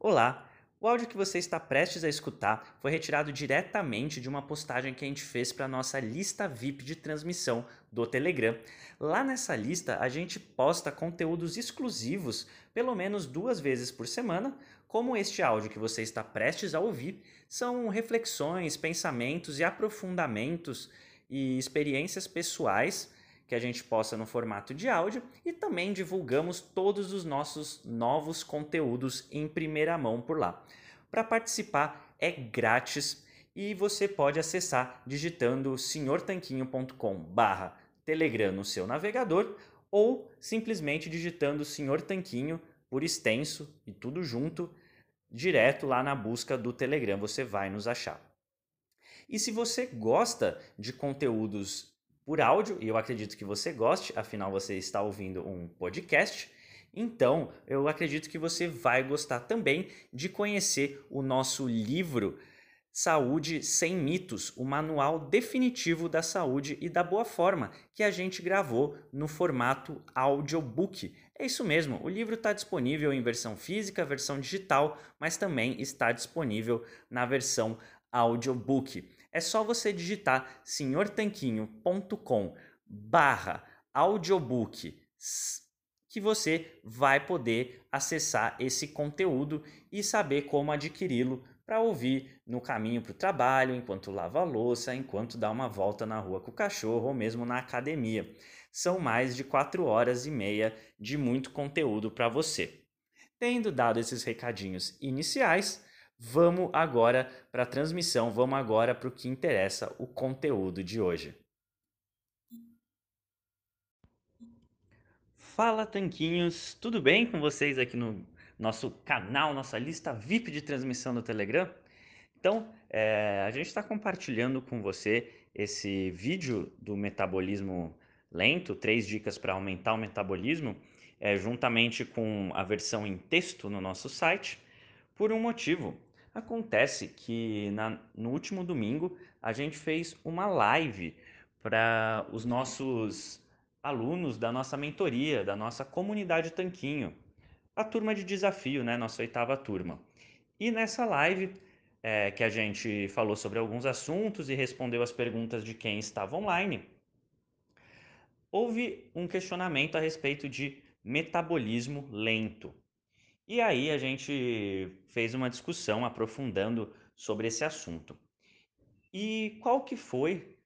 Olá! O áudio que você está prestes a escutar foi retirado diretamente de uma postagem que a gente fez para a nossa lista VIP de transmissão do Telegram. Lá nessa lista a gente posta conteúdos exclusivos pelo menos duas vezes por semana, como este áudio que você está prestes a ouvir. São reflexões, pensamentos e aprofundamentos e experiências pessoais que a gente posta no formato de áudio e também divulgamos todos os nossos novos conteúdos em primeira mão por lá. Para participar é grátis e você pode acessar digitando senhortanquinho.com/telegram no seu navegador ou simplesmente digitando Senhor Tanquinho por extenso e tudo junto direto lá na busca do Telegram, você vai nos achar. E se você gosta de conteúdos por áudio, e eu acredito que você goste, afinal você está ouvindo um podcast. Então, eu acredito que você vai gostar também de conhecer o nosso livro Saúde Sem Mitos, o manual definitivo da saúde e da boa forma, que a gente gravou no formato audiobook. É isso mesmo, o livro está disponível em versão física, versão digital, mas também está disponível na versão audiobook é só você digitar senhortanquinho.com barra audiobook que você vai poder acessar esse conteúdo e saber como adquiri-lo para ouvir no caminho para o trabalho, enquanto lava a louça, enquanto dá uma volta na rua com o cachorro ou mesmo na academia. São mais de quatro horas e meia de muito conteúdo para você. Tendo dado esses recadinhos iniciais, Vamos agora para a transmissão, vamos agora para o que interessa, o conteúdo de hoje. Fala Tanquinhos, tudo bem com vocês aqui no nosso canal, nossa lista VIP de transmissão do Telegram? Então, é, a gente está compartilhando com você esse vídeo do metabolismo lento, três dicas para aumentar o metabolismo, é, juntamente com a versão em texto no nosso site, por um motivo. Acontece que na, no último domingo a gente fez uma live para os nossos alunos da nossa mentoria, da nossa comunidade Tanquinho, a turma de desafio, né? Nossa oitava turma. E nessa live é, que a gente falou sobre alguns assuntos e respondeu as perguntas de quem estava online, houve um questionamento a respeito de metabolismo lento. E aí a gente fez uma discussão aprofundando sobre esse assunto. E qual que foi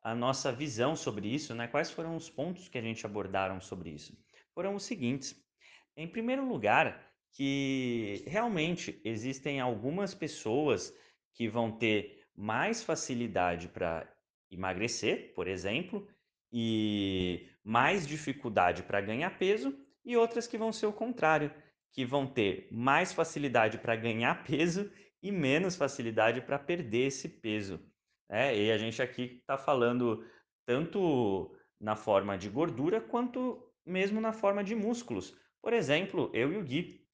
a nossa visão sobre isso, né? Quais foram os pontos que a gente abordaram sobre isso? Foram os seguintes. Em primeiro lugar, que realmente existem algumas pessoas que vão ter mais facilidade para emagrecer, por exemplo, e mais dificuldade para ganhar peso, e outras que vão ser o contrário, que vão ter mais facilidade para ganhar peso e menos facilidade para perder esse peso. É, e a gente aqui está falando tanto na forma de gordura quanto mesmo na forma de músculos. Por exemplo, eu e o Gui.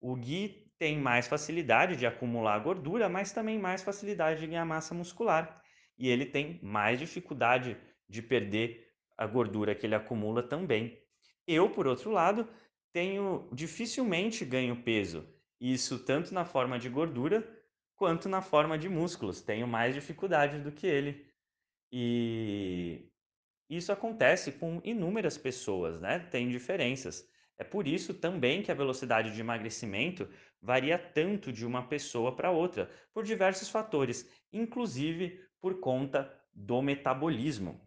O Gui tem mais facilidade de acumular gordura, mas também mais facilidade de ganhar massa muscular. E ele tem mais dificuldade de perder a gordura que ele acumula também. Eu, por outro lado, tenho dificilmente ganho peso. Isso tanto na forma de gordura quanto na forma de músculos. Tenho mais dificuldade do que ele. E isso acontece com inúmeras pessoas, né? Tem diferenças. É por isso também que a velocidade de emagrecimento varia tanto de uma pessoa para outra, por diversos fatores, inclusive por conta do metabolismo.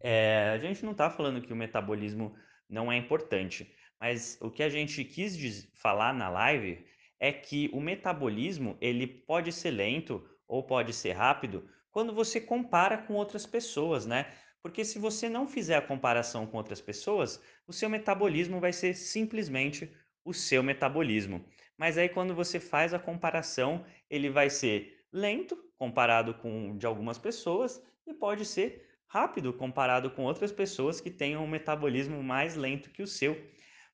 É, a gente não está falando que o metabolismo não é importante, mas o que a gente quis falar na live é que o metabolismo ele pode ser lento ou pode ser rápido quando você compara com outras pessoas, né? Porque se você não fizer a comparação com outras pessoas, o seu metabolismo vai ser simplesmente o seu metabolismo. Mas aí quando você faz a comparação, ele vai ser lento comparado com de algumas pessoas e pode ser rápido comparado com outras pessoas que tenham um metabolismo mais lento que o seu.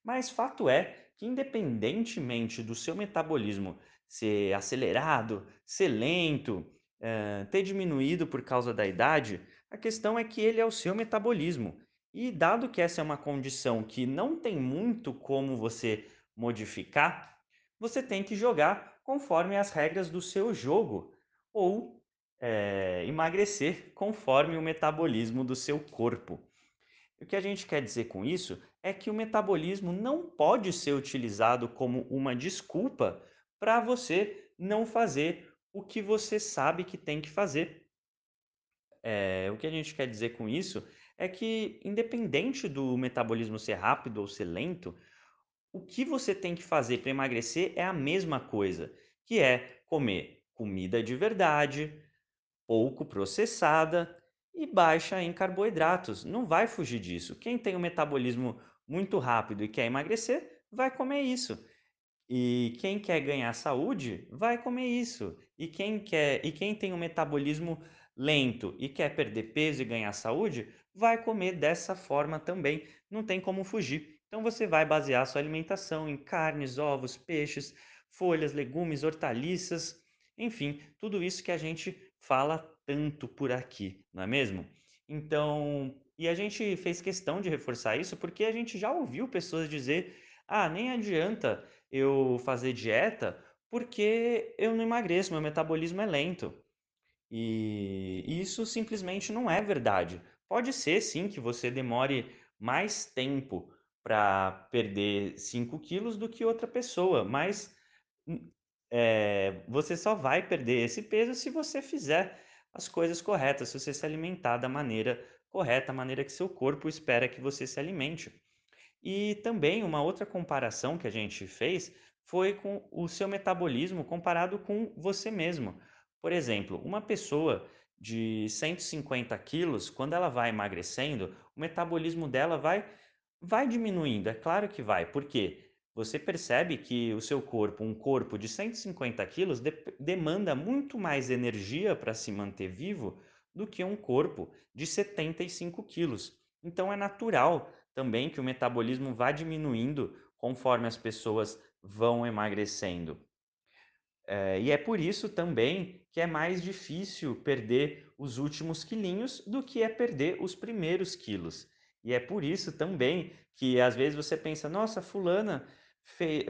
Mas fato é que, independentemente do seu metabolismo ser acelerado, ser lento, uh, ter diminuído por causa da idade, a questão é que ele é o seu metabolismo. E dado que essa é uma condição que não tem muito como você modificar, você tem que jogar conforme as regras do seu jogo ou é, emagrecer conforme o metabolismo do seu corpo. O que a gente quer dizer com isso é que o metabolismo não pode ser utilizado como uma desculpa para você não fazer o que você sabe que tem que fazer. É, o que a gente quer dizer com isso é que, independente do metabolismo ser rápido ou ser lento, o que você tem que fazer para emagrecer é a mesma coisa, que é comer comida de verdade, pouco processada e baixa em carboidratos. Não vai fugir disso. Quem tem um metabolismo muito rápido e quer emagrecer, vai comer isso. E quem quer ganhar saúde, vai comer isso. E quem quer e quem tem um metabolismo lento e quer perder peso e ganhar saúde, vai comer dessa forma também. Não tem como fugir. Então você vai basear sua alimentação em carnes, ovos, peixes, folhas, legumes, hortaliças, enfim, tudo isso que a gente fala tanto por aqui, não é mesmo? Então, e a gente fez questão de reforçar isso porque a gente já ouviu pessoas dizer: "Ah, nem adianta eu fazer dieta porque eu não emagreço, meu metabolismo é lento". E isso simplesmente não é verdade. Pode ser sim que você demore mais tempo para perder 5 quilos do que outra pessoa, mas é, você só vai perder esse peso se você fizer as coisas corretas, se você se alimentar da maneira correta, a maneira que seu corpo espera que você se alimente. E também uma outra comparação que a gente fez foi com o seu metabolismo comparado com você mesmo. Por exemplo, uma pessoa de 150 quilos, quando ela vai emagrecendo, o metabolismo dela vai, vai diminuindo. É claro que vai. Por quê? Você percebe que o seu corpo, um corpo de 150 quilos, de demanda muito mais energia para se manter vivo do que um corpo de 75 quilos. Então é natural também que o metabolismo vá diminuindo conforme as pessoas vão emagrecendo. É, e é por isso também que é mais difícil perder os últimos quilinhos do que é perder os primeiros quilos. E é por isso também que às vezes você pensa, nossa, fulana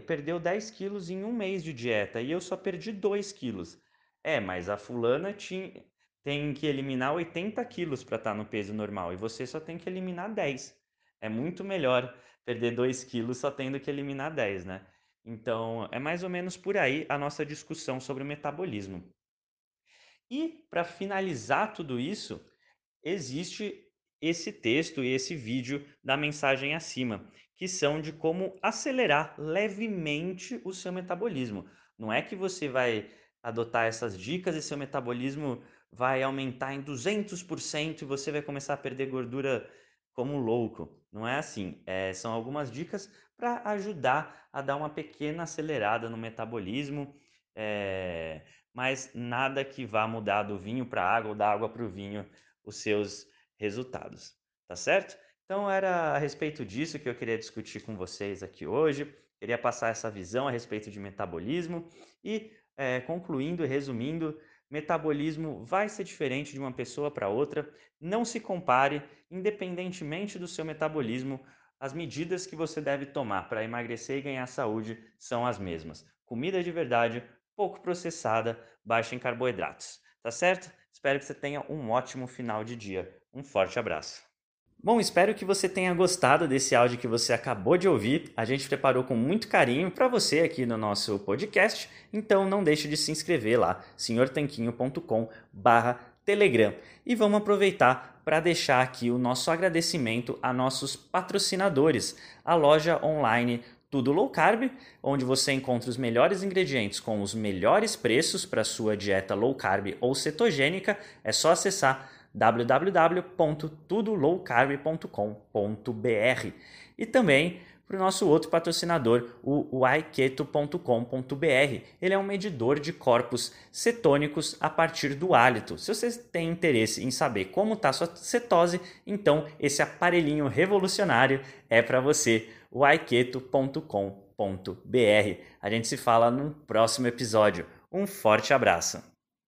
perdeu 10 quilos em um mês de dieta e eu só perdi 2 quilos. É, mas a fulana tinha, tem que eliminar 80 quilos para estar tá no peso normal e você só tem que eliminar 10. É muito melhor perder 2 quilos só tendo que eliminar 10, né? Então, é mais ou menos por aí a nossa discussão sobre o metabolismo. E, para finalizar tudo isso, existe esse texto e esse vídeo da mensagem acima, que são de como acelerar levemente o seu metabolismo. Não é que você vai adotar essas dicas e seu metabolismo vai aumentar em 200% e você vai começar a perder gordura como louco. Não é assim. É, são algumas dicas para ajudar a dar uma pequena acelerada no metabolismo, é, mas nada que vá mudar do vinho para a água ou da água para o vinho os seus resultados. Tá certo? Então era a respeito disso que eu queria discutir com vocês aqui hoje. Queria passar essa visão a respeito de metabolismo e é, concluindo e resumindo, metabolismo vai ser diferente de uma pessoa para outra. Não se compare, independentemente do seu metabolismo, as medidas que você deve tomar para emagrecer e ganhar saúde são as mesmas. Comida de verdade, pouco processada, baixa em carboidratos. Tá certo? Espero que você tenha um ótimo final de dia. Um forte abraço. Bom, espero que você tenha gostado desse áudio que você acabou de ouvir. A gente preparou com muito carinho para você aqui no nosso podcast, então não deixe de se inscrever lá, senhortanquinho.com/telegram. E vamos aproveitar para deixar aqui o nosso agradecimento a nossos patrocinadores, a loja online Tudo Low Carb, onde você encontra os melhores ingredientes com os melhores preços para sua dieta low carb ou cetogênica. É só acessar www.tudolowcarb.com.br e também para o nosso outro patrocinador, o aiketo.com.br. Ele é um medidor de corpos cetônicos a partir do hálito. Se você tem interesse em saber como está sua cetose, então esse aparelhinho revolucionário é para você, o aiketo.com.br. A gente se fala no próximo episódio. Um forte abraço!